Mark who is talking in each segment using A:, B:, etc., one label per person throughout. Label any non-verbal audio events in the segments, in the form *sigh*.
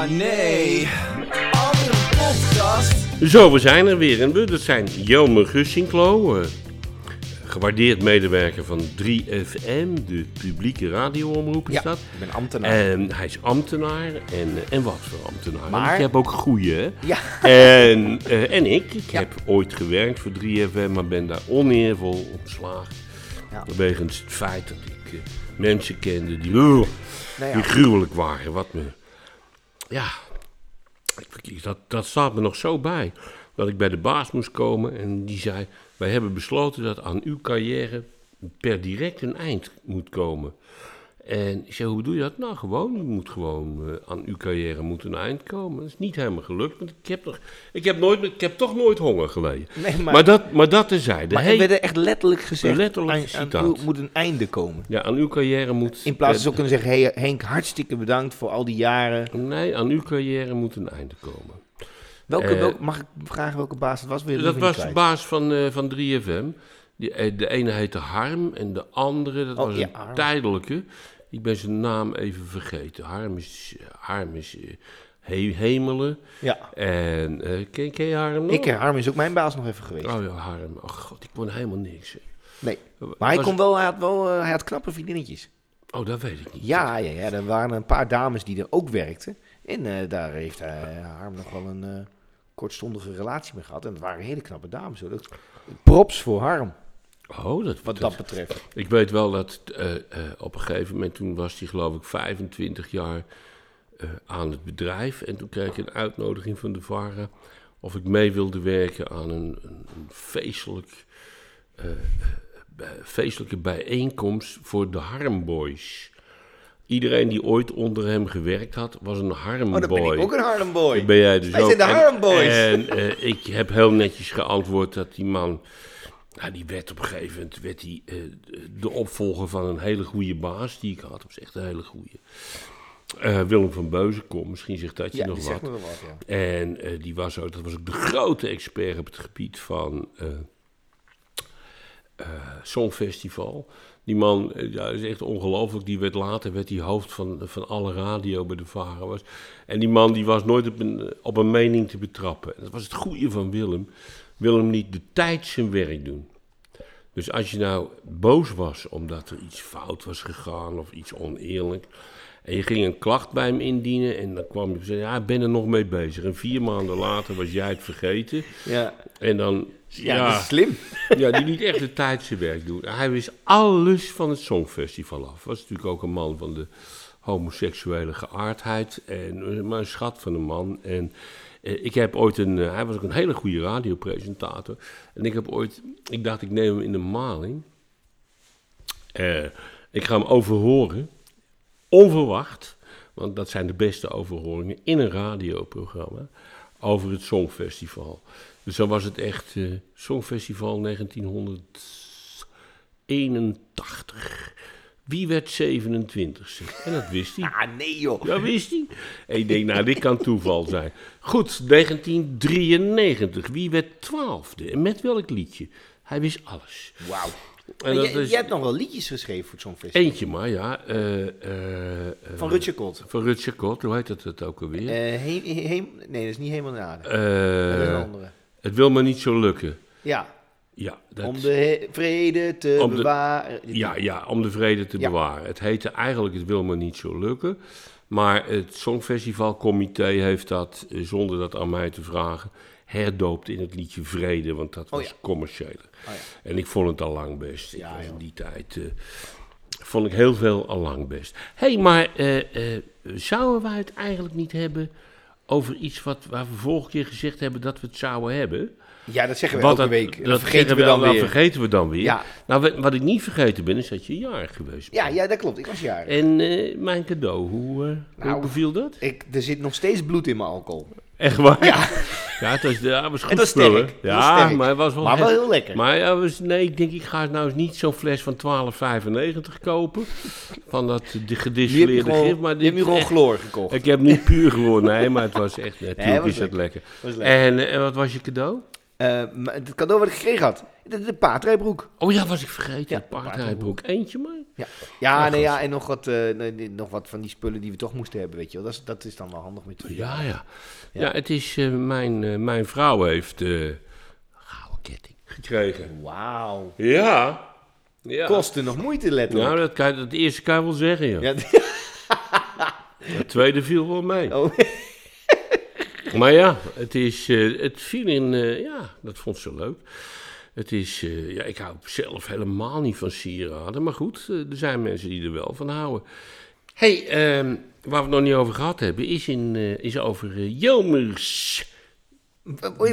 A: Oh nee. Andere podcast.
B: Zo, we zijn er weer. En we, dat zijn Jelmer Gussinklo, eh, gewaardeerd medewerker van 3FM, de publieke radioomroep is
A: Ja,
B: dat.
A: ik ben ambtenaar.
B: En hij is ambtenaar. En, eh, en wat voor ambtenaar?
A: Maar-
B: ik heb ook goeie?
A: Ja.
B: En, eh, en ik, ik
A: Ja.
B: heb ooit gewerkt voor 3FM, maar ben daar oneervol ontslagen.
A: Ja.
B: Wegens het feit dat ik mensen kende die, uh, die gruwelijk waren. Wat me. Ja, dat, dat staat me nog zo bij. Dat ik bij de baas moest komen en die zei: Wij hebben besloten dat aan uw carrière per direct een eind moet komen. En ik zei: Hoe bedoel je dat? Nou, gewoon. U moet gewoon eh, aan uw carrière moet een eind komen. Dat is niet helemaal gelukt, want ik heb, nog, ik heb, nooit, ik heb toch nooit honger geleden.
A: nee, maar,
B: Maar, dat, maar dat terzijde.
A: maar
B: Hey,
A: er werd echt letterlijk gezegd,
B: Letterlijk
A: aan, aan u moet een einde komen.
B: ja, aan uw carrière moet.
A: In plaats van zo kunnen zeggen, hey, Henk, hartstikke bedankt voor al die jaren.
B: Nee, aan uw carrière moet een einde komen.
A: Welke,
B: Eh,
A: welke, mag ik vragen welke baas het was? Weer
B: Dat was de baas van, eh, van 3FM. Die, eh, de ene heette Harm en de andere, dat
A: Oh,
B: was
A: ja,
B: een
A: Harm.
B: tijdelijke. Ik ben zijn naam even vergeten. Harm is, Harm is eh, He- Hemelen.
A: Ja,
B: En eh, ken, ken je Harm nog?
A: ik, eh, Harm is ook mijn baas nog even geweest.
B: Oh ja, Harm. Oh god, ik kon helemaal niks. hè.
A: Nee, maar hij, kon wel, hij, had wel, hij had knappe vriendinnetjes.
B: Oh, dat weet ik niet.
A: Ja, ja, ja, er waren een paar dames die er ook werkten. En daar heeft hij, Harm nog wel een kortstondige relatie mee gehad. En dat waren hele knappe dames. Hoor. Props voor Harm,
B: Oh, dat,
A: wat dat betreft.
B: Ik weet wel dat eh, eh, op een gegeven moment, toen was hij geloof ik 25 jaar eh, aan het bedrijf. En toen kreeg ik een uitnodiging van de VARA of ik mee wilde werken aan een, een, een feestelijk, bij- feestelijke bijeenkomst voor de Harmboys. Iedereen die ooit onder hem gewerkt had, was een Harmboy.
A: Oh, dan ben ik ook een Harlem boy.
B: Dat ben jij dus
A: Wij
B: ook.
A: de
B: En-
A: Harlem Boys.
B: En eh, ik heb heel netjes geantwoord dat die man... Nou, die werd op een gegeven moment werd die, eh, de opvolger van een hele goede baas die ik had. Dat was echt een hele goede. Eh, Willem van Beuzenkom, misschien zegt dat je
A: Ja,
B: nog
A: die
B: wat.
A: zegt me wel wat, ja.
B: En eh, die was ook, dat was ook de grote expert op het gebied van Songfestival. Die man, eh, ja, is echt ongelooflijk. Die werd later werd die hoofd van, van alle radio bij de was. En die man die was nooit op een, op een mening te betrappen. En dat was het goede van Willem. Willem liet de tijd zijn werk doen. Dus als je nou boos was omdat er iets fout was gegaan of iets oneerlijk. En je ging een klacht bij hem indienen en dan kwam je en zei, ja, ik ben er nog mee bezig. En vier maanden later was jij het vergeten.
A: Ja,
B: En dan,
A: ja, dat is slim.
B: ja, die liet echt de tijd zijn werk doen. Hij wist alles van het Songfestival af. Was natuurlijk ook een man van de homoseksuele geaardheid. En, maar een schat van een man. En eh, ik heb ooit een... eh, hij was ook een hele goede radiopresentator. En ik heb ooit... Ik dacht, ik neem hem in de maling. Eh, ik ga hem overhoren. Onverwacht. Want dat zijn de beste overhoringen in een radioprogramma. Over het Songfestival. Dus dan was het echt eh, Songfestival 1981. Wie werd 27ste? En dat wist hij. *laughs*
A: Ah, nee joh.
B: Ja, wist hij. En ik denk, nou, dit kan toeval zijn. Goed, 1993. Wie werd 12e? En met welk liedje? Hij wist alles.
A: Wauw.
B: En
A: Maar
B: dat
A: jij,
B: is
A: hebt nog wel liedjes geschreven voor het Songfestival.
B: eentje maar, ja. eh, eh, eh,
A: Van Rutje Kot.
B: Van Rutje Kot, hoe heet dat, dat ook alweer?
A: Eh, nee, dat is niet helemaal naar.
B: Eh,
A: dat is een andere.
B: het wil me niet zo lukken.
A: Ja,
B: Ja, dat,
A: om de vrede te
B: Om de-
A: bewaren.
B: ja, ja, om de vrede te
A: Ja.
B: bewaren. Het heette eigenlijk Het wil me niet zo lukken. Maar het Songfestivalcomité heeft dat, eh, zonder dat aan mij te vragen, herdoopt in het liedje Vrede. Want dat was
A: ja.
B: commerciëler.
A: Oh, ja.
B: En ik vond het al lang best.
A: Ja,
B: was in die tijd... eh, vond ik heel veel al lang best. Hé, hey, maar eh, eh, zouden wij het eigenlijk niet hebben over iets wat, waar we vorige keer gezegd hebben dat we het zouden hebben?
A: Ja, dat zeggen we
B: Wat
A: elke
B: dat-
A: week.
B: Dat
A: dat vergeten we dan weer.
B: vergeten we dan weer.
A: Ja.
B: Nou, wat, ik niet vergeten ben, is dat je jarig geweest bent.
A: Ja, ja, dat klopt. Ik was jarig.
B: En mijn cadeau, hoe, eh,
A: Nou,
B: hoe beviel dat?
A: Ik, er zit nog steeds bloed in mijn alcohol.
B: Echt waar? Ja, ja het was, ja, het was goed
A: Het was
B: spullen.
A: sterk. Het was
B: Ja,
A: sterk.
B: maar het was wel...
A: Maar wel
B: he-
A: heel lekker.
B: Maar ja, was, nee, ik denk, ik ga nou eens niet zo'n fles van 12,95 kopen. Van dat de
A: Nu heb je
B: gedistilleerde
A: gewoon,
B: gif. Maar
A: nu je
B: dit
A: gewoon
B: echt-
A: chloor gekocht.
B: Ik heb niet puur gewoon, nee, maar het was echt, *laughs* natuurlijk is het lekker.
A: lekker.
B: En, eh, en wat was je cadeau?
A: Eh, het cadeau wat ik gekregen had, de, de paardrijbroek.
B: Oh ja, was ik vergeten.
A: Ja,
B: paardrijbroek. Eentje maar.
A: Ja,
B: Ja,
A: nee, ja en nog wat, eh, nee, nog wat van die spullen die we toch moesten hebben, weet je wel. Dat is, dat is dan wel handig met twee.
B: Ja, ja.
A: Ja.
B: Ja, het is, eh, mijn, eh, mijn vrouw heeft eh gouden ketting gekregen.
A: Wauw.
B: Ja. ja.
A: Kostte nog moeite, letterlijk.
B: Nou, dat, kan, je- dat eerste kan je wel zeggen, ja. *laughs*
A: ja,
B: Het tweede viel wel mee.
A: oh,
B: Maar ja, het, is, eh, het viel in, eh, ja, dat vond ze leuk. Het is, eh, ja, ik hou zelf helemaal niet van sieraden, maar goed, er zijn mensen die er wel van houden. hey, ehm, waar we het nog niet over gehad hebben, is, in, is over Jelmers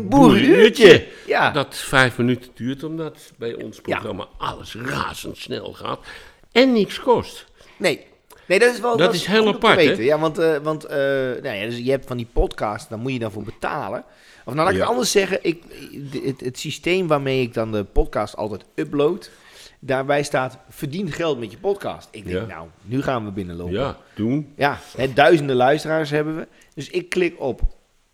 A: boerenuurtje. Ja.
B: Dat vijf minuten duurt, omdat bij ons programma alles razendsnel gaat en niks kost.
A: Nee. Nee, dat is wel
B: Dat is heel apart, hè?
A: weten. Ja, want, eh, want eh, nou ja, dus je hebt van die podcast, daar moet je dan voor betalen. Of nou, laat ik
B: Ja.
A: het anders zeggen. Ik, het, het systeem waarmee ik dan de podcast altijd upload, daarbij staat verdien geld met je podcast. Ik denk,
B: Ja.
A: nou, nu gaan we binnenlopen.
B: Ja, doen.
A: Ja, hè, duizenden luisteraars hebben we. Dus ik klik op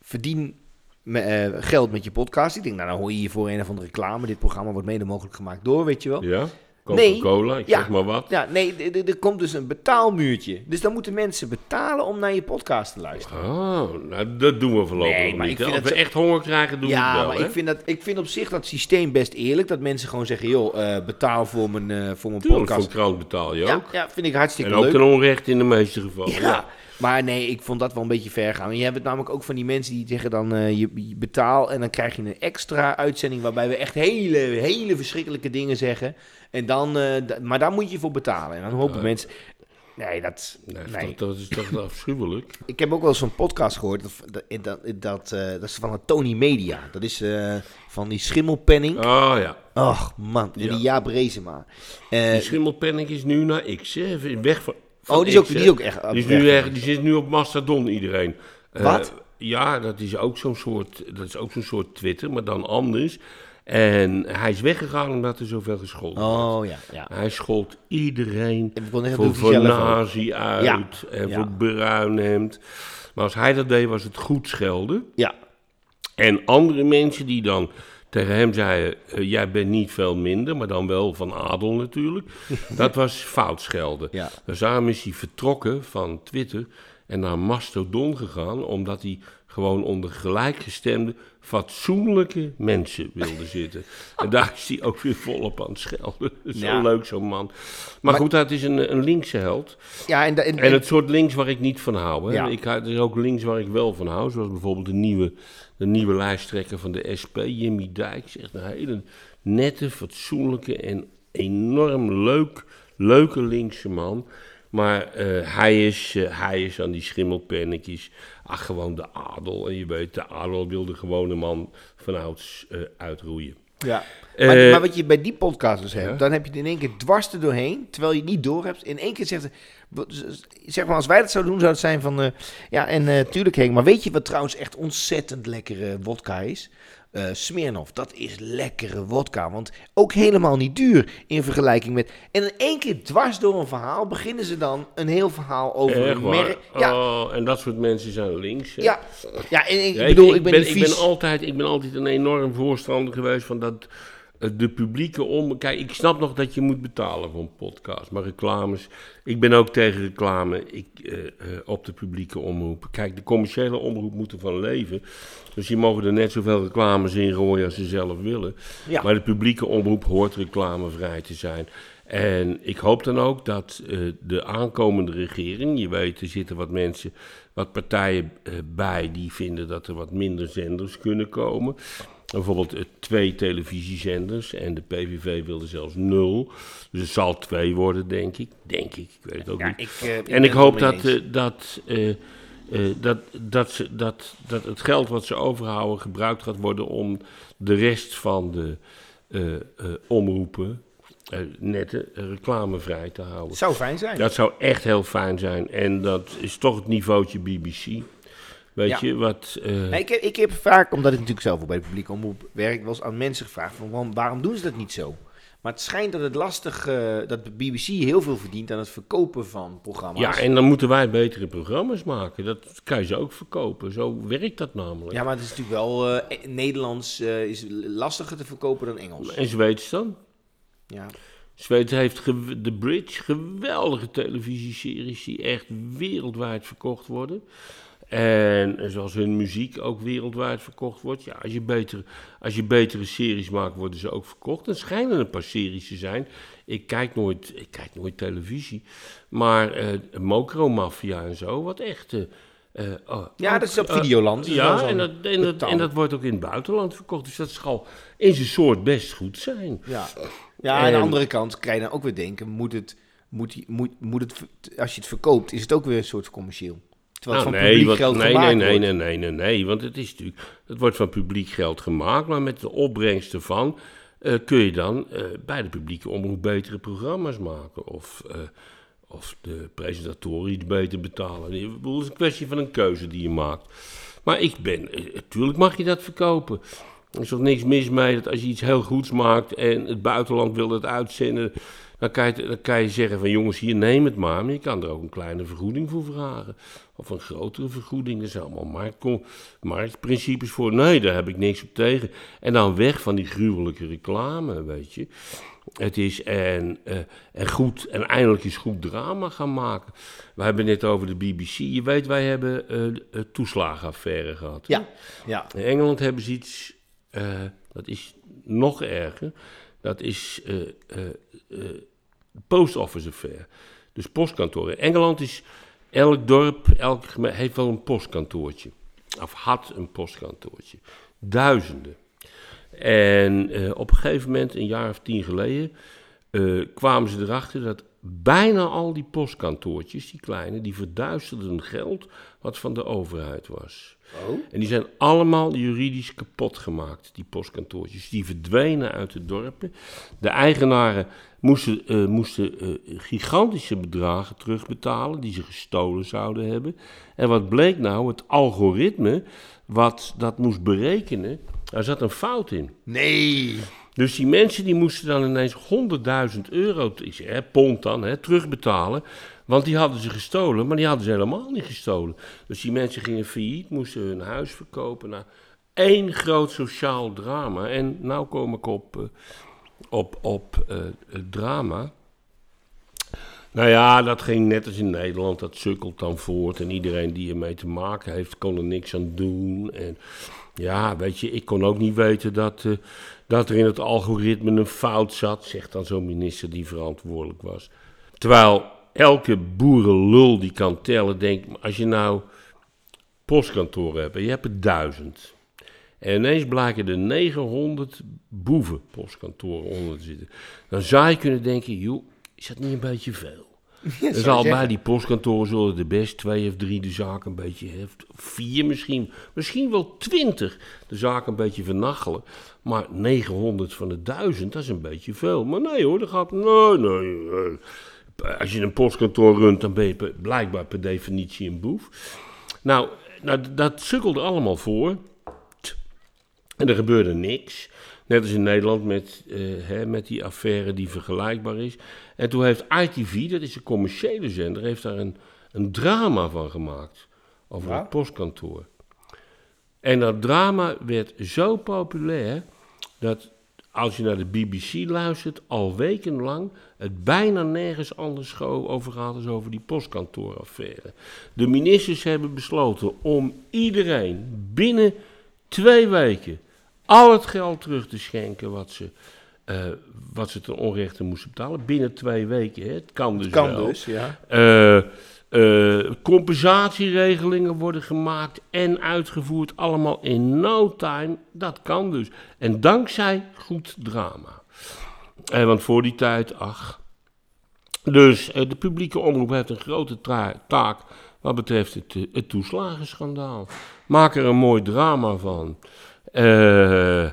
A: verdien me- eh, geld met je podcast. Ik denk, nou, dan hoor je hier voor een of andere reclame. Dit programma wordt mede mogelijk gemaakt door, weet je wel.
B: Ja,
A: Nee.
B: Coca-Cola, ik
A: Ja.
B: zeg maar wat.
A: Ja, nee, er komt dus een betaalmuurtje. Dus dan moeten mensen betalen om naar je podcast te luisteren.
B: Oh, nou, dat doen we voorlopig
A: Nee, maar
B: niet.
A: ik vind
B: Als we echt honger krijgen, doen we
A: ja,
B: het wel.
A: maar
B: hè?
A: ik vind, dat, ik vind op zich dat systeem best eerlijk. Dat mensen gewoon zeggen, joh, eh, betaal voor mijn, eh, voor mijn
B: Tuurlijk, voor
A: podcast.
B: een krant betaal je
A: Ja,
B: ook.
A: ja, vind ik hartstikke
B: En ook
A: leuk.
B: ten onrechte in de meeste gevallen.
A: Ja, maar nee, ik vond dat wel een beetje ver gaan. Je hebt het namelijk ook van die mensen die zeggen dan eh, je, je betaal en dan krijg je een extra uitzending waarbij we echt hele, hele verschrikkelijke dingen zeggen. En dan, eh, maar daar moet je voor betalen. En dan hopen
B: Nee.
A: mensen. Nee, dat.
B: Nee,
A: nee.
B: Dat, dat is toch afschuwelijk. *laughs*
A: Ik heb ook wel eens zo'n podcast gehoord. Dat, dat, dat, dat, eh, dat is van het Tony Media. Dat is van die schimmelpenning.
B: Oh ja.
A: Och man, en
B: Ja.
A: die Jaap Rezema.
B: Die schimmelpenning is nu naar X, hè? Weg van
A: oh, die is, ook, die is ook echt.
B: Die, is nu erg, die zit nu op Mastodon, iedereen. Eh,
A: Wat?
B: ja, dat is ook zo'n soort, dat is ook zo'n soort Twitter, maar dan anders. En hij is weggegaan omdat er zoveel gescholden werd.
A: Oh ja, ja.
B: Hij schold iedereen voor, voor nazi uit
A: Ja,
B: en
A: ja.
B: voor bruinhemd. Maar als hij dat deed, was het goed schelden.
A: Ja,
B: En andere mensen die dan tegen hem zeiden: eh, Jij bent niet veel minder, maar dan wel van adel natuurlijk. *laughs* dat was fout schelden.
A: Ja.
B: Dus daarom is hij vertrokken van Twitter en naar Mastodon gegaan, omdat hij gewoon onder gelijkgestemde, fatsoenlijke mensen wilde zitten. en daar is hij ook weer volop aan het schelden. *laughs* Zo
A: Ja.
B: leuk, zo'n man. Maar,
A: Maar-
B: goed, dat is een, een linkse held.
A: ja en, en,
B: En het soort links waar ik niet van hou. Hè.
A: Ja.
B: Ik, er is ook links waar ik wel van hou. Zoals bijvoorbeeld de nieuwe, de nieuwe lijsttrekker van de SP, Jimmy Dijks. Echt een hele nette, fatsoenlijke en enorm leuk, leuke linkse man. Maar eh, hij, is, eh, hij is aan die schimmelpennetjes. Ach, gewoon de adel. En je weet, de adel wil de gewone man vanouds eh uitroeien.
A: Ja.
B: Eh,
A: Maar, maar wat je bij die podcast dus hebt,
B: ja.
A: dan heb je het in één keer dwars er doorheen, terwijl je het niet door hebt. In één keer zegt ze, zeg maar als wij dat zouden doen, zou het zijn van, eh, ja en eh tuurlijk Henk, maar weet je wat trouwens echt ontzettend lekkere wodka is? Eh Smirnoff, dat is lekkere wodka, want ook helemaal niet duur in vergelijking met... En in één keer dwars door een verhaal beginnen ze dan een heel verhaal over
B: Echt
A: een merk. Ja,
B: Oh, en dat soort mensen zijn links. hè.
A: ja, ja, en ik
B: Ja,
A: bedoel, ik, ben,
B: ik, ben
A: vies.
B: altijd, ik ben altijd een enorm voorstander geweest van dat de publieke om. Kijk, ik snap nog dat je moet betalen voor een podcast, maar reclames. Ik ben ook tegen reclame ik, eh, eh, op de publieke omroep. Kijk, de commerciële omroep moet ervan leven. Dus die mogen er net zoveel reclames in gooien als ze zelf willen.
A: Ja.
B: Maar de publieke omroep hoort reclamevrij te zijn. En ik hoop dan ook dat eh, de aankomende regering, je weet, er zitten wat mensen, wat partijen eh, bij die vinden dat er wat minder zenders kunnen komen. Bijvoorbeeld eh, twee televisiezenders en de PVV wilde zelfs nul. Dus het zal twee worden, denk ik. Denk ik, ik weet het ook
A: Ja,
B: niet.
A: ik, eh, ik
B: En ik hoop dat, eh, dat, dat, dat, ze, dat, dat het geld wat ze overhouden gebruikt gaat worden om de rest van de omroepen, nette, reclamevrij te houden.
A: Zou fijn zijn.
B: Dat zou echt heel fijn zijn. En dat is toch het niveautje BBC. Weet
A: Ja.
B: je, wat... eh,
A: Nee, ik, heb, ik heb vaak, omdat ik natuurlijk zelf ook bij de publieke omroep werk, wel eens aan mensen gevraagd van waarom, waarom doen ze dat niet zo? Maar het schijnt dat het lastig, eh, dat de BBC heel veel verdient aan het verkopen van programma's.
B: Ja, en dan moeten wij betere programma's maken. Dat kan je ze ook verkopen. Zo werkt dat namelijk.
A: Ja, maar het is natuurlijk wel, eh, e- Nederlands is lastiger te verkopen dan Engels.
B: En Zweeds dan?
A: Ja.
B: Zweden heeft The Bridge, geweldige televisieseries die echt wereldwijd verkocht worden. En zoals hun muziek ook wereldwijd verkocht wordt. Ja, als je, betere, als je betere series maakt, worden ze ook verkocht. Er schijnen een paar series te zijn. Ik kijk nooit, ik kijk nooit televisie. Maar eh Mokro Mafia en zo, wat echt... eh, eh, oh,
A: Ja,
B: ook,
A: dat is op
B: eh,
A: Videoland. Wel
B: ja, en dat, en, dat, en dat wordt ook in het buitenland verkocht. Dus dat zal in zijn soort best goed zijn.
A: Ja, ja aan de
B: En-
A: andere kant kan je dan ook weer denken, moet het, moet, die- moet, moet het, als je het verkoopt, is het ook weer een soort commercieel. Terwijl het
B: Nou,
A: van publiek
B: want-
A: geld
B: nee,
A: gemaakt
B: nee, nee,
A: wordt.
B: nee, nee, nee, nee, want het is natuurlijk, het wordt van publiek geld gemaakt, maar met de opbrengst ervan eh, kun je dan eh, bij de publieke omroep betere programma's maken of, eh, of de presentatoren iets beter betalen. Ik bedoel, Het is een kwestie van een keuze die je maakt. Maar ik ben, natuurlijk mag je dat verkopen. Er is toch niks mis mee dat als je iets heel goeds maakt en het buitenland wil het uitzenden, dan kan, je, dan kan je zeggen van jongens, hier neem het maar. Maar je kan er ook een kleine vergoeding voor vragen. Of een grotere vergoeding. Er zijn allemaal marktprincipes voor. Nee, daar heb ik niks op tegen. En dan weg van die gruwelijke reclame, weet je. Het is en, eh, en goed, en eindelijk eens goed drama gaan maken. We hebben het net over de BBC. Je weet, wij hebben een toeslagenaffaire gehad.
A: Ja, ja.
B: In Engeland hebben ze iets, dat is nog erger. Dat is eh, post office affair. Dus postkantoren. Engeland is, elk dorp, elk heeft wel een postkantoortje. Of had een postkantoortje. Duizenden. En eh, op een gegeven moment, een jaar of tien geleden, eh, kwamen ze erachter dat bijna al die postkantoortjes, die kleine, die verduisterden geld wat van de overheid was.
A: Oh.
B: En die zijn allemaal juridisch kapot gemaakt, die postkantoortjes. Die verdwenen uit de dorpen. De eigenaren moesten, eh, moesten eh, gigantische bedragen terugbetalen die ze gestolen zouden hebben. En wat bleek nou? Het algoritme wat dat moest berekenen, daar zat een fout in.
A: Nee.
B: Dus die mensen die moesten dan ineens 100.000 euro, hè, pond dan, hè, terugbetalen. Want die hadden ze gestolen, maar die hadden ze helemaal niet gestolen. Dus die mensen gingen failliet, moesten hun huis verkopen. Nou, één groot sociaal drama. En nou kom ik op, eh, op, op eh, het drama. Nou ja, dat ging net als in Nederland, dat sukkelt dan voort. En iedereen die ermee te maken heeft, kon er niks aan doen. En ja, weet je, ik kon ook niet weten dat, eh, dat er in het algoritme een fout zat, zegt dan zo'n minister die verantwoordelijk was. Terwijl elke boerenlul die kan tellen, denkt, als je nou postkantoren hebt en je hebt er duizend. En ineens blijken er 900 boeven postkantoren onder te zitten. Dan zou je kunnen denken, joh, is dat niet een beetje veel? Er zal bij die postkantoren zullen er best twee of drie de zaak een beetje heft. Vier misschien, misschien wel twintig de zaak een beetje vernachelen. Maar 900 van de duizend, dat is een beetje veel. Maar nee hoor, dat gaat. Nee, nee. nee. Als je een postkantoor runt, dan ben je blijkbaar per definitie een boef. Nou, nou dat sukkelde allemaal voor. En er gebeurde niks. Net als in Nederland met, eh, hè, met die affaire die vergelijkbaar is. En toen heeft ITV, dat is een commerciële zender, heeft daar een, een drama van gemaakt. Over
A: Ja.
B: het postkantoor. En dat drama werd zo populair dat als je naar de BBC luistert, al wekenlang het bijna nergens anders over gaat dan over die postkantooraffaire. De ministers hebben besloten om iedereen binnen twee weken al het geld terug te schenken wat ze, eh, wat ze ten onrechte moesten betalen. Binnen twee weken, hè. het kan dus
A: Kan
B: wel.
A: dus, ja.
B: Eh, eh, compensatieregelingen worden gemaakt en uitgevoerd, allemaal in no time. Dat kan dus. En dankzij goed drama. Eh, want voor die tijd, ach. Dus eh, de publieke omroep heeft een grote taak wat betreft het, het toeslagenschandaal. Maak er een mooi drama van. Eh,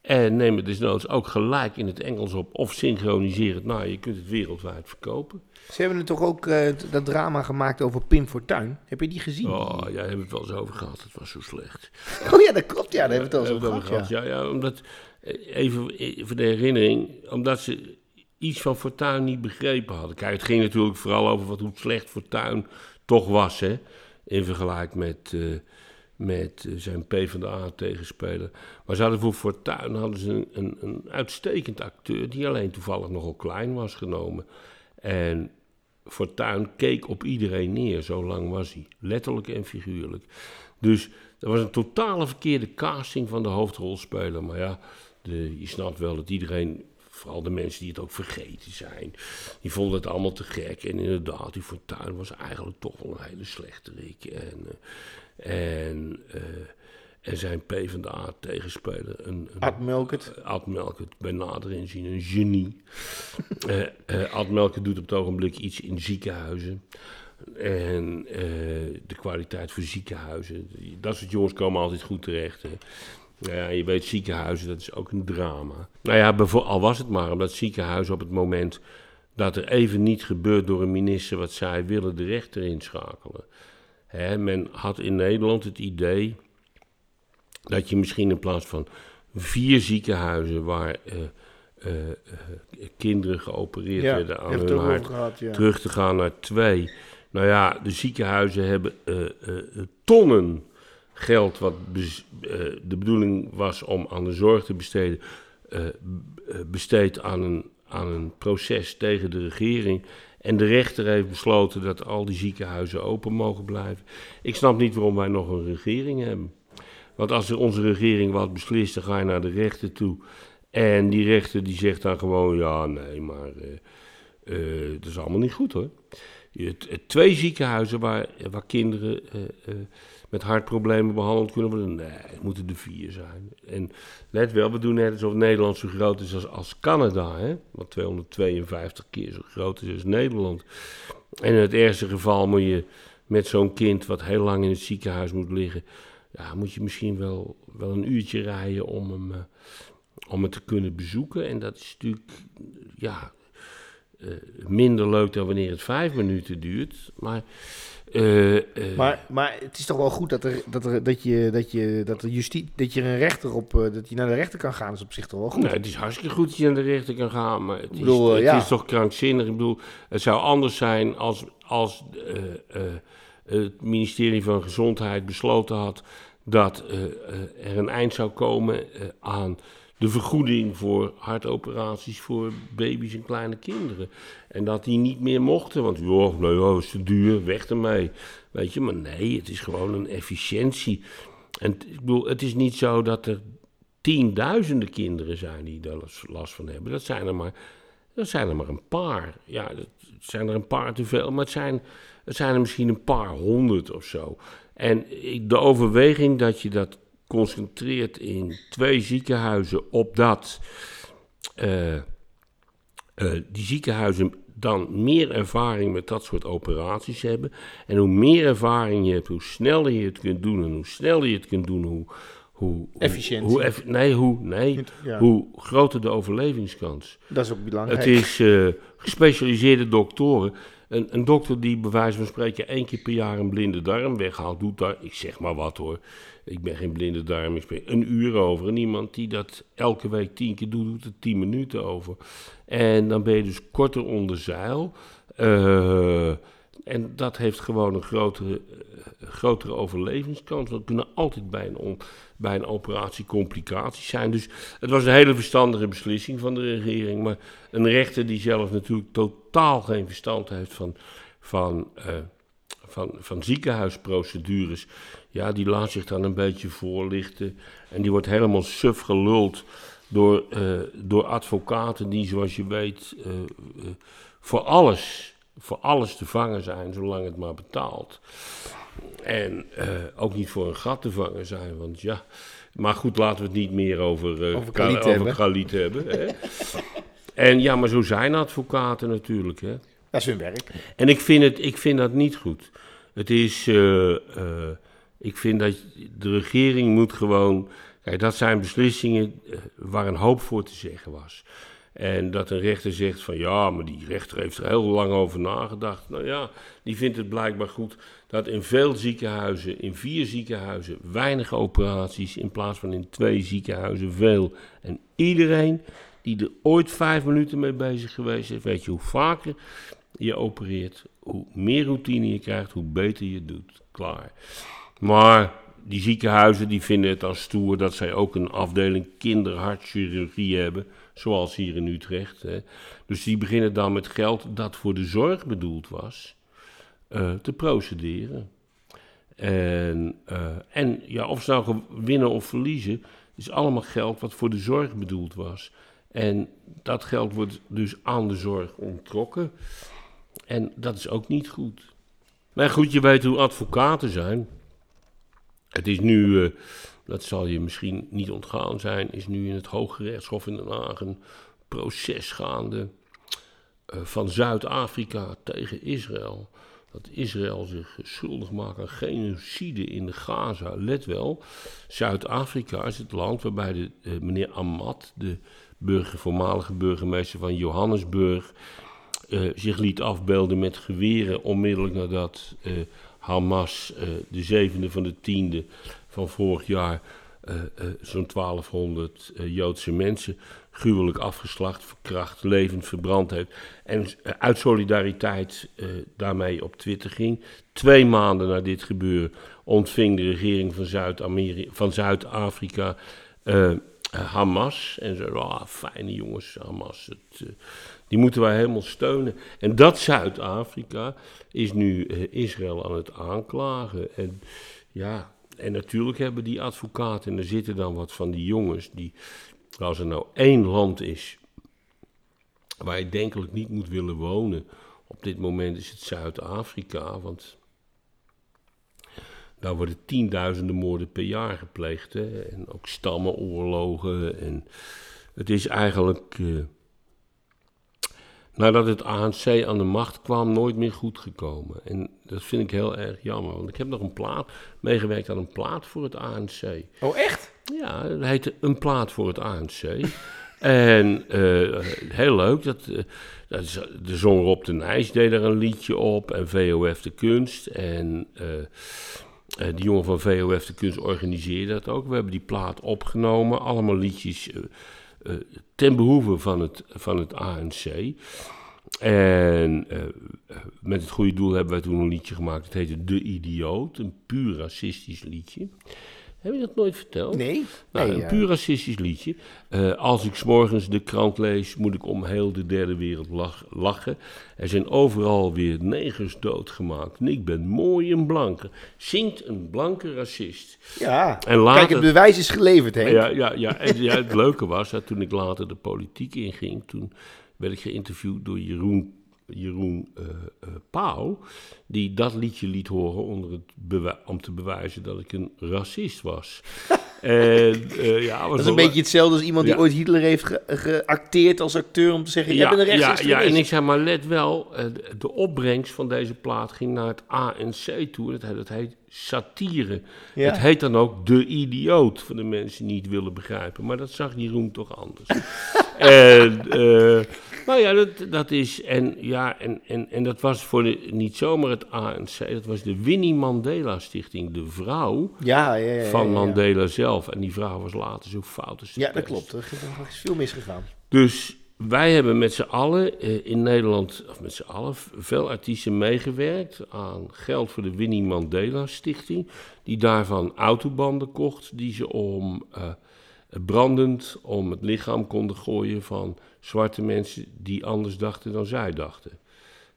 B: En neem het desnoods ook gelijk in het Engels op of synchroniseer het. Nou, je kunt het wereldwijd verkopen.
A: Ze hebben er toch ook eh, dat drama gemaakt over Pim Fortuyn. Heb je die gezien?
B: Oh, ja, daar hebben we het wel eens over gehad. Het was zo slecht. *laughs*
A: Oh ja, dat klopt. Ja, daar hebben we het al
B: Hebben
A: over gehad. Ja.
B: Ja, ja, omdat, eh, even voor de herinnering, omdat ze iets van Fortuyn niet begrepen hadden. Kijk, het ging natuurlijk vooral over wat, hoe slecht Fortuyn toch was, hè. In vergelijking met, met eh, zijn PvdA-tegenspeler. Maar ze hadden voor Fortuyn hadden ze een, een, een uitstekend acteur, die alleen toevallig nogal klein was genomen. En Fortuyn keek op iedereen neer, zo lang was hij. Letterlijk en figuurlijk. Dus dat was een totale verkeerde casting van de hoofdrolspeler. Maar ja, de, je snapt wel dat iedereen, vooral de mensen die het ook vergeten zijn, die vonden het allemaal te gek. En inderdaad, die Fortuyn was eigenlijk toch wel een hele slechterik. En, eh, en, eh, en zijn PvdA-tegenspeler, een, een
A: Ad Melkert.
B: eh, Ad Melkert, bij nader inzien een genie. *laughs* Ad Melkert doet op het ogenblik iets in ziekenhuizen. En de kwaliteit voor ziekenhuizen. Dat soort jongens komen altijd goed terecht. Hè. Nou ja, je weet, ziekenhuizen, dat is ook een drama. Nou ja, al was het maar omdat ziekenhuizen op het moment dat er even niet gebeurt door een minister wat zij willen, de rechter inschakelen. Men had in Nederland het idee dat je misschien in plaats van vier ziekenhuizen waar eh, eh, eh, kinderen geopereerd
A: Ja,
B: werden aan hun hart,
A: over gehad, ja.
B: terug te gaan naar twee. Nou ja, de ziekenhuizen hebben tonnen geld, wat de bedoeling was om aan de zorg te besteden, besteed aan een, aan een proces tegen de regering. En de rechter heeft besloten dat al die ziekenhuizen open mogen blijven. Ik snap niet waarom wij nog een regering hebben. Want als er onze regering wat beslist, dan ga je naar de rechter toe. En die rechter die zegt dan gewoon, ja, nee, maar eh, eh, dat is allemaal niet goed hoor. Eh, twee ziekenhuizen waar, waar kinderen met hartproblemen behandeld kunnen worden. Nee, het moeten er vier zijn. En let wel, we doen net alsof Nederland zo groot is als, Canada. Hè? Wat 252 keer zo groot is als Nederland. En in het ergste geval moet je met zo'n kind wat heel lang in het ziekenhuis moet liggen... Ja, moet je misschien wel, wel een uurtje rijden om hem, eh, om het te kunnen bezoeken. En dat is natuurlijk, ja, eh, minder leuk dan wanneer het vijf minuten duurt. Maar, eh, eh,
A: Maar, maar het is toch wel goed dat, er, dat, er, dat, je, dat, je, dat, de justie, dat je een rechter op, eh, dat je naar de rechter kan gaan, is op zich toch wel goed.
B: Nou, het is hartstikke goed dat je naar de rechter kan gaan, maar het, is,
A: bedoel,
B: het
A: ja.
B: is toch krankzinnig. Ik bedoel, het zou anders zijn als, als het ministerie van Gezondheid besloten had dat er een eind zou komen aan de vergoeding voor hartoperaties voor baby's en kleine kinderen. En dat die niet meer mochten, want joh, joh, is te duur, weg ermee. Weet je, maar nee, het is gewoon een efficiëntie. En ik bedoel, het is niet zo dat er tienduizenden kinderen zijn die daar last- van hebben. Dat zijn er maar, dat zijn er maar een paar. Ja, het zijn er een paar te veel, maar het zijn, het zijn er misschien een paar honderd of zo. En de overweging dat je dat concentreert in twee ziekenhuizen, opdat eh, eh, die ziekenhuizen dan meer ervaring met dat soort operaties hebben. En hoe meer ervaring je hebt, hoe sneller je het kunt doen. En hoe sneller je het kunt doen, hoe... hoe hoe-
A: Efficiëntie.
B: Hoe, eff- nee, hoe, nee,
A: Ja.
B: hoe groter de overlevingskans.
A: Dat is ook belangrijk.
B: Het is eh, gespecialiseerde doktoren. Een, dokter die bij wijze van spreken één keer per jaar een blinde darm weghaalt, doet daar, ik zeg maar wat hoor. Ik ben geen blinde darm, ik spreek een uur over. En iemand die dat elke week tien keer doet, doet er tien minuten over. En dan ben je dus korter onder zeil. Eh, en dat heeft gewoon een grotere, grotere overlevingskans. Want kunnen altijd bij een, bij een operatie complicaties zijn. Dus het was een hele verstandige beslissing van de regering. Maar een rechter die zelf natuurlijk totaal geen verstand heeft van, van, eh, van, van ziekenhuisprocedures. Ja, die laat zich dan een beetje voorlichten. En die wordt helemaal suf geluld door, eh, door advocaten die, zoals je weet, eh, voor alles, voor alles te vangen zijn, zolang het maar betaalt. En eh, ook niet voor een gat te vangen zijn, want ja. Maar goed, laten we het niet meer over, eh,
A: Over
B: Ka-
A: Khalid
B: over
A: hebben.
B: Hè? *laughs* en ja, maar zo zijn advocaten natuurlijk. Hè?
A: Dat is hun werk.
B: En ik vind, het, ik vind dat niet goed. Het is. eh, ik vind dat de regering moet gewoon Kijk, dat zijn beslissingen waar een hoop voor te zeggen was. En dat een rechter zegt van ja, maar die rechter heeft er heel lang over nagedacht. Nou ja, die vindt het blijkbaar goed dat in veel ziekenhuizen, in vier ziekenhuizen, weinig operaties in plaats van in twee ziekenhuizen veel. En iedereen die er ooit vijf minuten mee bezig geweest is, weet je hoe vaker je opereert, hoe meer routine je krijgt, hoe beter je doet. Klaar. Maar die ziekenhuizen die vinden het dan stoer dat zij ook een afdeling kinderhartchirurgie hebben, zoals hier in Utrecht. Hè. Dus die beginnen dan met geld dat voor de zorg bedoeld was, uh, te procederen. En, uh, en ja, of ze nou winnen of verliezen, is allemaal geld wat voor de zorg bedoeld was. En dat geld wordt dus aan de zorg onttrokken. En dat is ook niet goed. Maar goed, je weet hoe advocaten zijn. Het is nu, uh, dat zal je misschien niet ontgaan zijn, is nu in het Hooggerechtshof in Den Haag een proces gaande uh, van Zuid-Afrika tegen Israël. Dat Israël zich schuldig maakt aan genocide in de Gaza. Let wel, Zuid-Afrika is het land waarbij de, uh, meneer Ahmad, de burger, voormalige burgemeester van Johannesburg, uh, zich liet afbeelden met geweren onmiddellijk nadat Hamas de zevende van de tiende van vorig jaar zo'n 1200 Joodse mensen gruwelijk afgeslacht, verkracht, levend verbrand heeft. En uit solidariteit daarmee op Twitter ging. Twee maanden na dit gebeuren ontving de regering van Zuid-Afrika Zuid Hamas. En ze ah, fijne jongens, Hamas. Het, die moeten wij helemaal steunen. En dat Zuid-Afrika is nu Israël aan het aanklagen. En ja, en natuurlijk hebben die advocaten, en er zitten dan wat van die jongens, die, als er nou één land is waar je denkelijk niet moet willen wonen, op dit moment is het Zuid-Afrika, want daar worden tienduizenden moorden per jaar gepleegd. Hè? En ook stammenoorlogen. En het is eigenlijk. Uh, nadat het ANC aan de macht kwam, nooit meer goed gekomen. En dat vind ik heel erg jammer. Want ik heb nog een plaat meegewerkt aan een plaat voor het ANC.
A: Oh, echt?
B: Ja, dat heette Een plaat voor het ANC. *laughs* en uh, heel leuk, dat, uh, dat is, de zong Rob de Nijs deed er een liedje op. En VOF de Kunst. En uh, die jongen van VOF de Kunst organiseerde dat ook. We hebben die plaat opgenomen. Allemaal liedjes ten behoeve van het, van het ANC. En uh, met het goede doel hebben wij toen een liedje gemaakt. Het heette De Idioot, een puur racistisch liedje. Heb je dat nooit verteld?
A: Nee.
B: Nou,
A: nee,
B: een puur racistisch liedje. Uh, als ik s'morgens de krant lees, moet ik om heel de derde wereld lach, lachen. Er zijn overal weer negers doodgemaakt. En ik ben mooi en blanke. Zingt een blanke racist.
A: Ja, en later, kijk, het bewijs is geleverd, hè?
B: Ja, ja, ja, en, ja, het leuke was, dat toen ik later de politiek inging, toen werd ik geïnterviewd door Jeroen Jeroen uh, uh, Pauw, die dat liedje liet horen onder het om te bewijzen dat ik een racist was. *laughs* en, uh, ja,
A: was dat is een beetje hetzelfde als iemand die ooit Hitler heeft ge geacteerd als acteur om te zeggen,
B: ja,
A: jij bent een
B: ja, ja, en ik zeg maar, let wel, de opbrengst van deze plaat ging naar het ANC toe. Dat, dat heet satire. Ja. Het heet dan ook De Idioot, voor de mensen die niet willen begrijpen. Maar dat zag Jeroen toch anders. *laughs* en, nou ja, dat, dat is. En, ja, en, en, en dat was voor de, niet zomaar het ANC, dat was de Winnie Mandela Stichting. De vrouw
A: ja, ja, ja,
B: van Mandela zelf. En die vrouw was later zo fout als
A: Ja, dat klopt. Er is veel misgegaan.
B: Dus wij hebben met z'n allen uh, in Nederland, of met z'n allen, veel artiesten meegewerkt aan geld voor de Winnie Mandela Stichting. Die daarvan autobanden kocht, die ze om uh, brandend om het lichaam konden gooien van zwarte mensen die anders dachten dan zij dachten.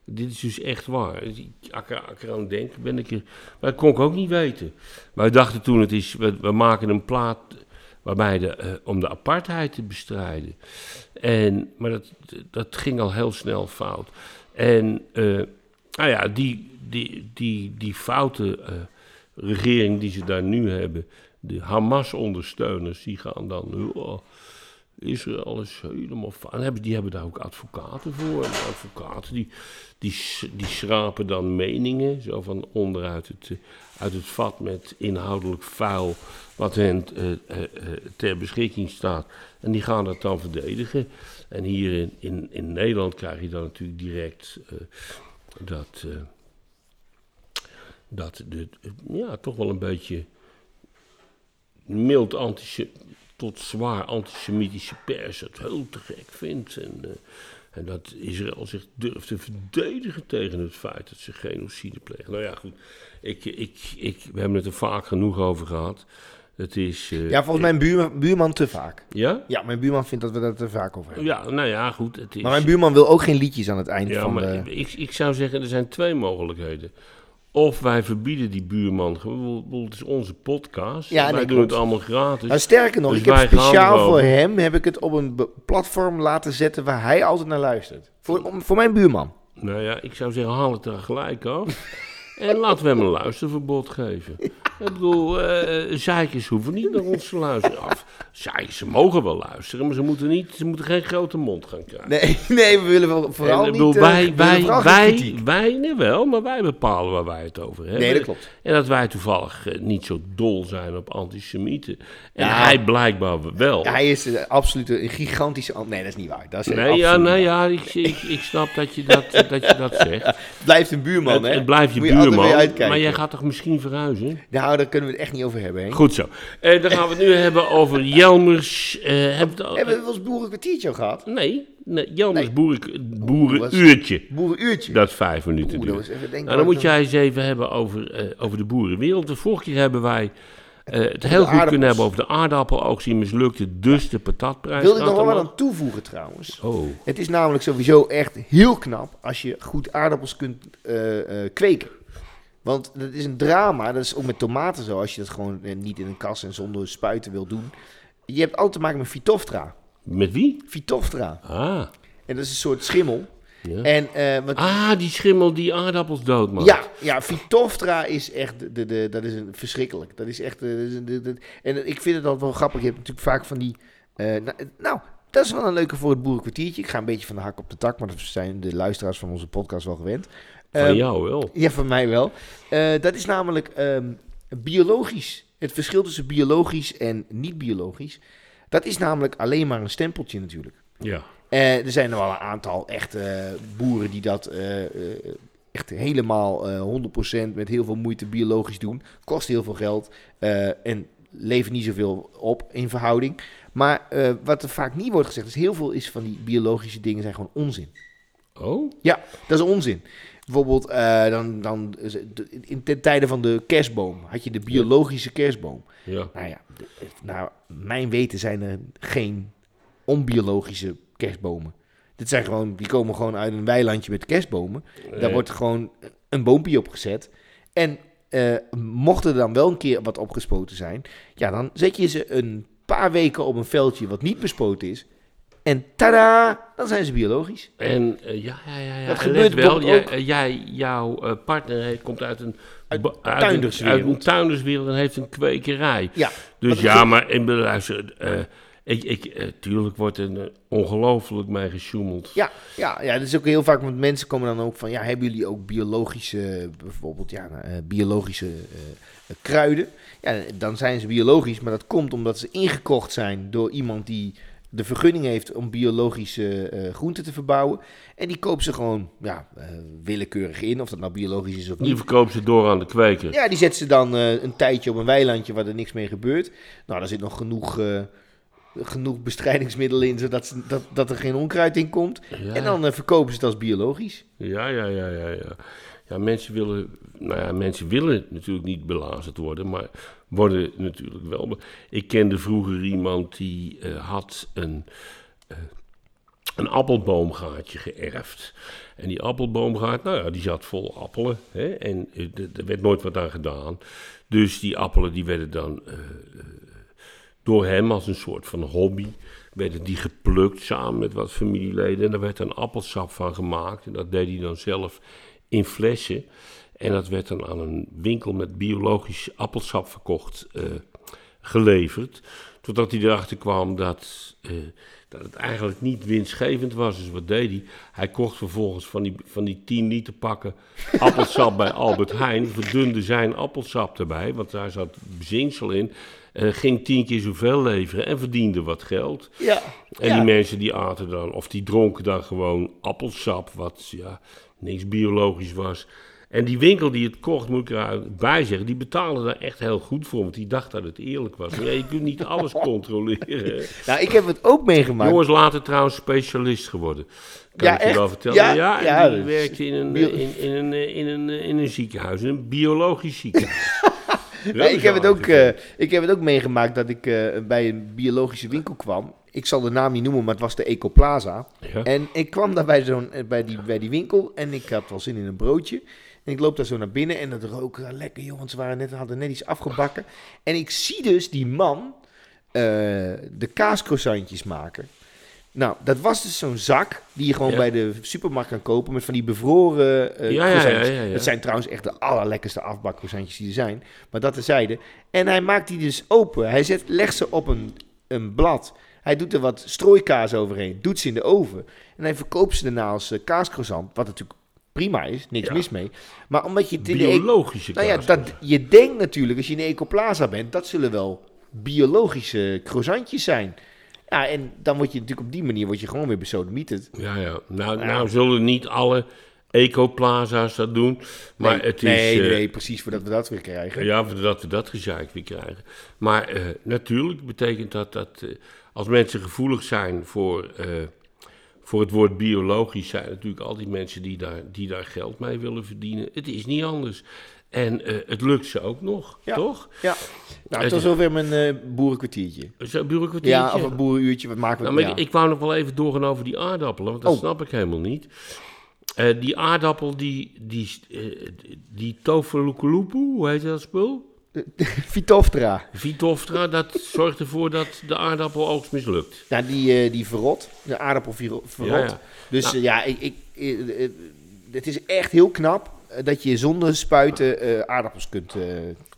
B: Dit is dus echt waar. Als ik eraan denk, ben ik er. Maar dat kon ik ook niet weten. Maar we dachten toen: het is, we, maken een plaat waarbij de, uh, om de apartheid te bestrijden. En, maar dat, dat ging al heel snel fout. En uh, nou ja, die, die, die, die foute uh, regering die ze daar nu hebben, de Hamas-ondersteuners, die gaan dan. Oh, Israël is helemaal. Hebben, die hebben daar ook advocaten voor. En advocaten die, die, die schrapen dan meningen, zo van onderuit het, eh, uit het vat met inhoudelijk vuil wat hen eh, eh, ter beschikking staat. En die gaan dat dan verdedigen. En hier in, in, in Nederland krijg je dan natuurlijk direct dat, dat de, ja, toch wel een beetje mild antische, tot zwaar antisemitische pers het heel te gek vindt. En, eh, en dat Israël zich durft te verdedigen tegen het feit dat ze genocide plegen. Nou ja, goed. Ik, ik, ik, we hebben het er vaak genoeg over gehad. Het is... eh,
A: Ja, volgens mijn buurman, buurman te vaak.
B: Ja?
A: Ja, mijn buurman vindt dat we dat te vaak over hebben.
B: Ja, nou ja, goed. Het is,
A: Maar mijn buurman wil ook geen liedjes aan het eind
B: ja,
A: van
B: maar
A: de...
B: ik, ik zou zeggen, er zijn twee mogelijkheden. Of wij verbieden die buurman Het is onze podcast.
A: Ja,
B: wij
A: nee,
B: doen
A: klopt.
B: het allemaal gratis.
A: Nou, sterker nog,
B: Dus
A: ik heb speciaal voor hem heb ik het op een platform laten zetten waar hij altijd naar luistert. Voor, om- voor mijn buurman.
B: Nou ja, ik zou zeggen, haal het er gelijk af. *laughs* en laten we hem een luisterverbod geven. Ik bedoel, eh zeikers hoeven niet naar ons te luisteren. Af. Ze mogen wel luisteren, maar ze moeten, niet, ze moeten geen grote mond gaan krijgen.
A: Nee, *laughs* nee, we willen wel- vooral
B: En,
A: niet... eh,
B: wij, wij, wij, wij, nee wel, maar wij bepalen waar wij het over hebben.
A: Nee, dat klopt.
B: En dat wij toevallig eh, niet zo dol zijn op antisemieten. En
A: Ja.
B: hij blijkbaar wel.
A: Ja, hij is absoluut een gigantische... an- Nee, dat is niet waar. Dat is
B: nee, ja, nee, ja, ik, ik, ik snap dat je dat, dat, je dat *laughs* zegt.
A: Het blijft een buurman,
B: het,
A: hè?
B: het blijft je
A: Moet altijd
B: buurman, maar jij gaat toch misschien verhuizen?
A: Nou, daar kunnen we het echt niet over hebben, hè?
B: Goed zo. Eh, dan gaan we het nu hebben over Jelmers. eh heb al-
A: Hebben we wel eens boerenkwartiertje al gehad?
B: Nee, nee Jelmers
A: Nee.
B: boeren, boerenuurtje.
A: Boerenuurtje.
B: Dat is vijf minuten
A: was even
B: Nou, dan moet jij eens even hebben over, eh, over de boerenwereld. De vorige keer hebben wij het heel goed kunnen hebben over de aardappeloogst die mislukte, dus de patatprijs.
A: Wilde ik nog wel wat aan toevoegen, trouwens.
B: Oh,
A: Het is namelijk sowieso echt heel knap als je goed aardappels kunt kweken. Want dat is een drama, dat is ook met tomaten zo, als je dat gewoon eh, niet in een kas en zonder spuiten wil doen. Je hebt altijd te maken met Phytophthora.
B: met wie?
A: Phytophthora.
B: Ah,
A: En dat is een soort schimmel.
B: ja.
A: En, eh, wat,
B: ah die schimmel die aardappels doodmaakt.
A: ja, ja, Phytophthora is echt, de, de, de- dat is een, verschrikkelijk. Dat is echt, eh, dat is een- de- de- en ik vind het altijd wel grappig. Je hebt natuurlijk vaak van die, eh, nou, nou, dat is wel een leuke voor het boerenkwartiertje. Ik ga een beetje van de hak op de tak, maar dat zijn de luisteraars van onze podcast wel gewend.
B: Van
A: Ehm,
B: jou wel.
A: Ja, van mij wel. Eh, dat is namelijk ehm, biologisch. Het verschil tussen biologisch en niet biologisch. Dat is namelijk alleen maar een stempeltje natuurlijk.
B: Ja.
A: Eh, er zijn er wel een aantal echte eh, boeren die dat echt helemaal eh 100% met heel veel moeite biologisch doen. Kost heel veel geld en levert niet zoveel op in verhouding. Maar wat er vaak niet wordt gezegd is heel veel is van die biologische dingen zijn gewoon onzin.
B: Oh?
A: Ja, dat is onzin. Bijvoorbeeld, eh, dan, dan, in ten tijde van de kerstboom had je de biologische kerstboom.
B: Ja.
A: Nou ja, naar mijn weten zijn er geen onbiologische kerstbomen. Dit zijn gewoon, die komen gewoon uit een weilandje met kerstbomen. Daar wordt gewoon een boompje opgezet. En eh, mocht er dan wel een keer wat opgespoten zijn, ja, dan zet je ze een paar weken op een veldje wat niet bespoten is. En tada, dan zijn ze biologisch.
B: En eh, ja, ja, ja, ja.
A: Dat gebeurt
B: wel. Jij, eh, jij, jouw eh, partner heeft- komt uit een,
A: Uit
B: uit, een,
A: tuinderswereld.
B: uit een tuinderswereld en heeft een kwekerij.
A: Ja,
B: Dus ja, maar bedoel, luister, ik, ik, tuurlijk wordt er ongelooflijk mee gesjoemeld.
A: Ja, ja, ja, dat is ook heel vaak, want mensen komen dan ook van, ja, hebben jullie ook biologische, bijvoorbeeld, ja, biologische kruiden? Ja, dan zijn ze biologisch, maar dat komt omdat ze ingekocht zijn door iemand die de vergunning heeft om biologische eh, groenten te verbouwen. En die kopen ze gewoon, ja, eh, willekeurig in, of dat nou biologisch is of
B: Die
A: niet.
B: verkoopt ze door aan de kweker.
A: Ja, die zetten ze dan eh, een tijdje op een weilandje waar er niks mee gebeurt. Nou, daar zit nog genoeg, genoeg bestrijdingsmiddelen in, zodat ze, dat, dat er geen onkruid in komt.
B: Ja.
A: En dan verkopen ze het als biologisch.
B: Ja, ja, ja, ja, ja. Ja, mensen willen, nou ja, mensen willen natuurlijk niet belazerd worden, maar worden natuurlijk wel. Ik kende vroeger iemand die eh, had een, eh, een appelboomgaatje geërfd. En die appelboomgaard, nou ja, die zat vol appelen. Hè, en eh, er werd nooit wat aan gedaan. Dus die appelen die werden dan door hem als een soort van hobby werden die geplukt samen met wat familieleden. En daar werd een appelsap van gemaakt. En dat deed hij dan zelf in flessen. En dat werd dan aan een winkel met biologisch appelsap verkocht, eh, geleverd. Totdat hij erachter kwam dat, eh, dat het eigenlijk niet winstgevend was. Dus wat deed hij? Hij kocht vervolgens van die, van die 10 liter pakken *laughs* appelsap bij Albert Heijn. Verdunde zijn appelsap erbij, want daar zat bezinksel in. eh, ging tien keer zoveel leveren en verdiende wat geld.
A: Ja.
B: En
A: ja.
B: die mensen die aten dan, of die dronken dan gewoon appelsap, wat ja, niks biologisch was. En die winkel die het kocht, moet ik erbij zeggen, die betaalde daar echt heel goed voor, want die dacht dat het eerlijk was. Maar ja, je kunt niet alles *laughs* controleren.
A: Nou, ik heb het ook meegemaakt.
B: Jongens later trouwens specialist geworden. Kan
A: Ja,
B: ik je wel vertellen.
A: Ja?
B: Ja,
A: Ja,
B: die
A: is-
B: werkte in een, in, in, een, in, een, in een ziekenhuis, in een biologisch ziekenhuis. *laughs*
A: Ja, ik, heb het ook, eh, ik heb het ook meegemaakt dat ik eh, bij een biologische winkel kwam. Ik zal de naam niet noemen, maar het was de Ecoplaza.
B: Ja.
A: En ik kwam daar bij, zo'n, eh, bij, die, bij die winkel en ik had wel zin in een broodje. En ik loop daar zo naar binnen en dat rook eh, lekker, want ze waren net, hadden net iets afgebakken. En ik zie dus die man eh, de kaascroissantjes maken. Nou, dat was dus zo'n zak die je gewoon
B: Ja.
A: bij de supermarkt kan kopen met van die bevroren
B: Ja, ja,
A: croissantjes.
B: ja, ja, ja.
A: Dat zijn trouwens echt de allerlekkerste afbakcroissantjes die er zijn. Maar dat terzijde. En hij maakt die dus open. Hij zet, legt ze op een, een blad. Hij doet er wat strooikaas overheen. Doet ze in de oven. En hij verkoopt ze daarna als uh, kaascroissant. Wat natuurlijk prima is. Niks
B: Ja.
A: mis mee. Maar omdat je het de
B: Biologische
A: nou ja, dat, je denkt natuurlijk als je in de Ecoplaza bent, dat zullen wel biologische croissantjes zijn. Ja, en dan word je natuurlijk op die manier word je gewoon weer besodemieterd.
B: Ja, ja. Nou,
A: Ja.
B: nou zullen niet alle ecoplaza's dat doen. Maar
A: nee,
B: het is...
A: nee,
B: eh,
A: nee, precies voordat we dat weer krijgen.
B: Ja, dat we dat gezeik weer krijgen. Maar eh, natuurlijk betekent dat dat eh, als mensen gevoelig zijn voor, voor het woord biologisch, zijn natuurlijk altijd mensen die daar, die daar geld mee willen verdienen. Het is niet anders. En eh, het lukt ze ook nog,
A: Ja.
B: toch?
A: Ja. Nou,
B: Het is-
A: zover mijn eh boerenkwartiertje.
B: Zo'n bureaucratieetje.
A: Ja, of een boerenuurtje, wat maken we?
B: Nou,
A: ja.
B: ik, ik wou nog wel even doorgaan over die aardappelen, want dat
A: Oh.
B: snap ik helemaal niet. Eh, die aardappel, die, die, die hoe heet dat spul? *laughs*
A: Vitoftra.
B: Vitoftra, dat zorgt ervoor dat de aardappeloogst mislukt.
A: Nou, die, eh, die verrot. De aardappel verrot.
B: Ja, ja.
A: Dus
B: Nou.
A: eh, ja, ik, ik, eh, het is echt heel knap dat je zonder spuiten aardappels kunt,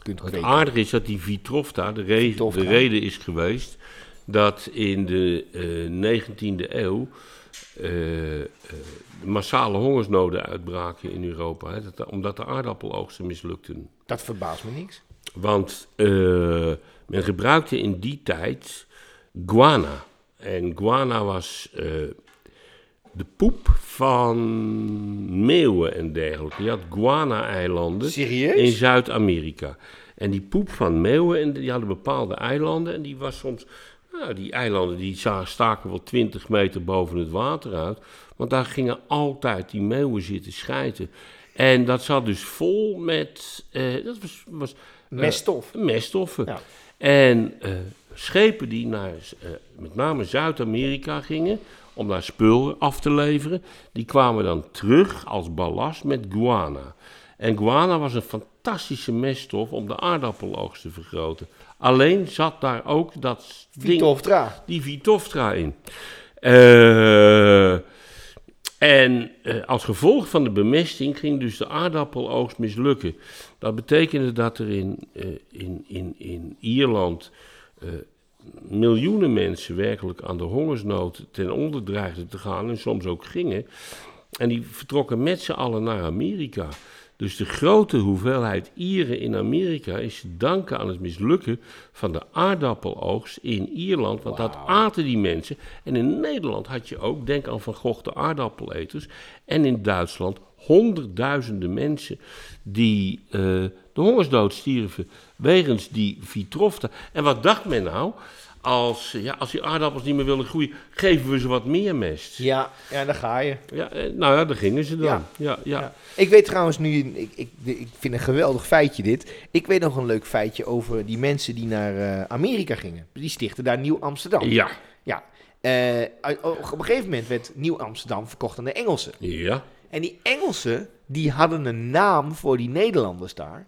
A: kunt
B: Het
A: kweken.
B: aardige is dat die Vitofta, de, re- de reden is geweest dat in de eh 19e eeuw massale hongersnoden uitbraken in Europa. Hè, dat, omdat de aardappeloogsten mislukten.
A: Dat verbaast me niks.
B: Want eh, men gebruikte in die tijd guana. En guana was eh, de poep van meeuwen en dergelijke. Je had guana-eilanden in Zuid-Amerika. En die poep van meeuwen, en die hadden bepaalde eilanden. En die was soms, nou, die eilanden die staken wel 20 meter boven het water uit. Want daar gingen altijd die meeuwen zitten schijten. En dat zat dus vol met, eh, dat was, was eh,
A: Meststof.
B: meststoffen.
A: Ja.
B: En eh, schepen die naar eh, met name Zuid-Amerika gingen om daar spullen af te leveren, die kwamen dan terug als ballast met guana. En guana was een fantastische meststof om de aardappeloogst te vergroten. Alleen zat daar ook dat ding,
A: Vitoftra.
B: die Vitoftra in. Eh, en eh, als gevolg van de bemesting ging dus de aardappeloogst mislukken. Dat betekende dat er in, eh, in, in, in Ierland eh, miljoenen mensen werkelijk aan de hongersnood ten onder dreigden te gaan en soms ook gingen. En die vertrokken met z'n allen naar Amerika. Dus de grote hoeveelheid Ieren in Amerika is te danken aan het mislukken van de aardappeloogst in Ierland. Want dat aten die mensen. En in Nederland had je ook, denk aan Van Gogh de aardappeleters. En in Duitsland honderdduizenden mensen die eh, de hongersdood stierven wegens die vitrofta. En wat dacht men nou? Als, ja, als die aardappels niet meer willen groeien, geven we ze wat meer mest.
A: Ja, ja, daar ga je.
B: Ja, eh, nou ja, daar gingen ze dan.
A: Ja.
B: Ja, ja.
A: Ja. Ik weet trouwens nu, ik, ik, ik vind een geweldig feitje dit. Ik weet nog een leuk feitje over die mensen die naar eh, Amerika gingen. Die stichten daar Nieuw Amsterdam.
B: Ja.
A: Ja. Eh, uit- op een gegeven moment werd Nieuw Amsterdam verkocht aan de Engelsen.
B: Ja.
A: En die Engelsen, die hadden een naam voor die Nederlanders daar.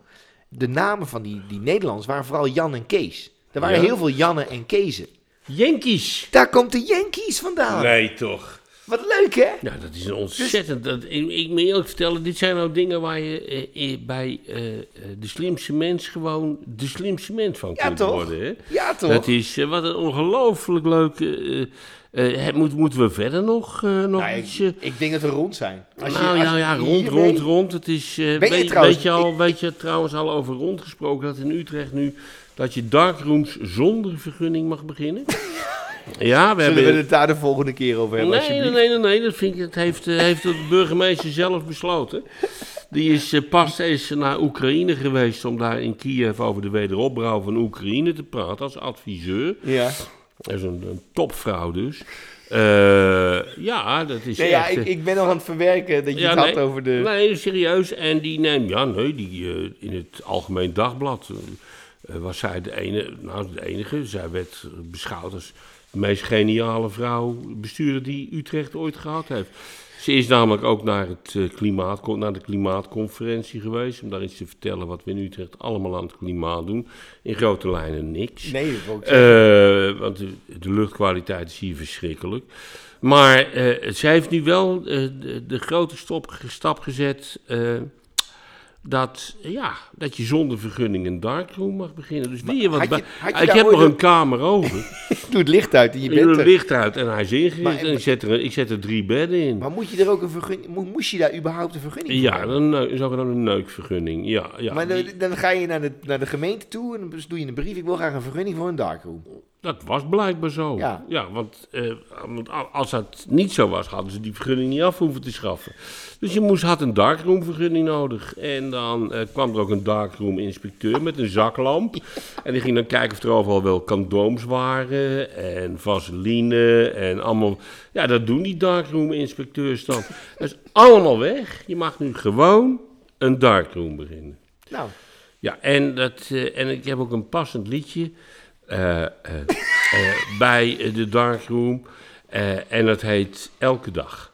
A: De namen van die, die Nederlanders waren vooral Jan en Kees. Er waren
B: Ja.
A: heel veel Jannen en Kezen.
B: Yankees.
A: Daar komt de Yankees vandaan.
B: Nee, toch.
A: Wat leuk, hè?
B: Ja, dat is een ontzettend. Dat, ik, ik moet je eerlijk vertellen, dit zijn nou dingen waar je eh, eh, bij eh, eh, de slimste mens gewoon de slimste mens van
A: Ja,
B: kunt
A: toch?
B: worden. Hè?
A: Ja, toch?
B: Dat is eh, wat een ongelooflijk eh, eh, het moet, moeten we verder nog, eh, nog
A: Nou,
B: iets.
A: ik, ik denk dat we rond zijn. Als je-
B: nou
A: als
B: ja,
A: je
B: ja, rond, rond, rond. Het is, eh,
A: je
B: weet,
A: trouwens-
B: weet, je al,
A: ik-
B: weet je trouwens al over rond gesproken dat in Utrecht nu dat je darkrooms zonder vergunning mag beginnen? *laughs* ja, we
A: Zullen
B: hebben.
A: we het daar de volgende keer over hebben,
B: Nee, nee, nee, nee, dat vind ik, dat heeft, eh, heeft de burgemeester zelf besloten. Die is eh, pas eens naar Oekraïne geweest om daar in Kiev over de wederopbouw van Oekraïne te praten als adviseur.
A: Ja.
B: Dat is een, een topvrouw dus. Eh, ja, dat is
A: Nee, ja,
B: echt...
A: ik,
B: eh,
A: ik ben nog aan het verwerken dat je
B: ja,
A: het had
B: nee,
A: over de...
B: Nee, serieus. En die neemt, ja, nee, die in het Algemeen Dagblad was zij de, ene, nou, de enige. Zij werd beschouwd als de meest geniale vrouw, bestuurder die Utrecht ooit gehad heeft. Ze is namelijk ook naar, het, eh, klimaat, naar de klimaatconferentie geweest. Om daar iets te vertellen wat we in Utrecht allemaal aan het klimaat doen. In grote lijnen niks.
A: Nee, dat zeggen.
B: Eh, want de, de luchtkwaliteit is hier verschrikkelijk. Maar eh, zij heeft nu wel eh, de, de grote stop, stap gezet. Dat, ja, dat je zonder vergunning een darkroom mag beginnen. Dus je wat
A: je-
B: ik heb nog
A: een-
B: een kamer over. *laughs*
A: Doe het licht uit en je
B: Ik
A: bent
B: doe het licht uit en hij is ingericht.
A: Maar-
B: en ik zet, er, ik zet er drie bedden in.
A: Maar moet je er ook een vergunning... mo- Moest je daar überhaupt een vergunning voor
B: ja,
A: hebben?
B: een, neu- zogenaamde neukvergunning. Ja, ja,
A: Maar dan,
B: die-
A: dan ga je naar de, naar de gemeente toe en dan doe je een brief. Ik wil graag een vergunning voor een darkroom.
B: Dat was blijkbaar zo.
A: Ja.
B: want, eh, want als dat niet zo was, hadden ze die vergunning niet af hoeven te schaffen. Dus je moest, had een darkroom vergunning nodig. En dan eh, kwam er ook een darkroom inspecteur met een zaklamp. En die ging dan kijken of er overal wel condooms waren en vaseline en allemaal. Ja, dat doen die darkroom inspecteurs dan. Dat is allemaal weg. Je mag nu gewoon een darkroom beginnen.
A: Nou,
B: Ja, en, dat, eh, en ik heb ook een passend liedje bij eh, de Darkroom. eh en dat heet Elke Dag.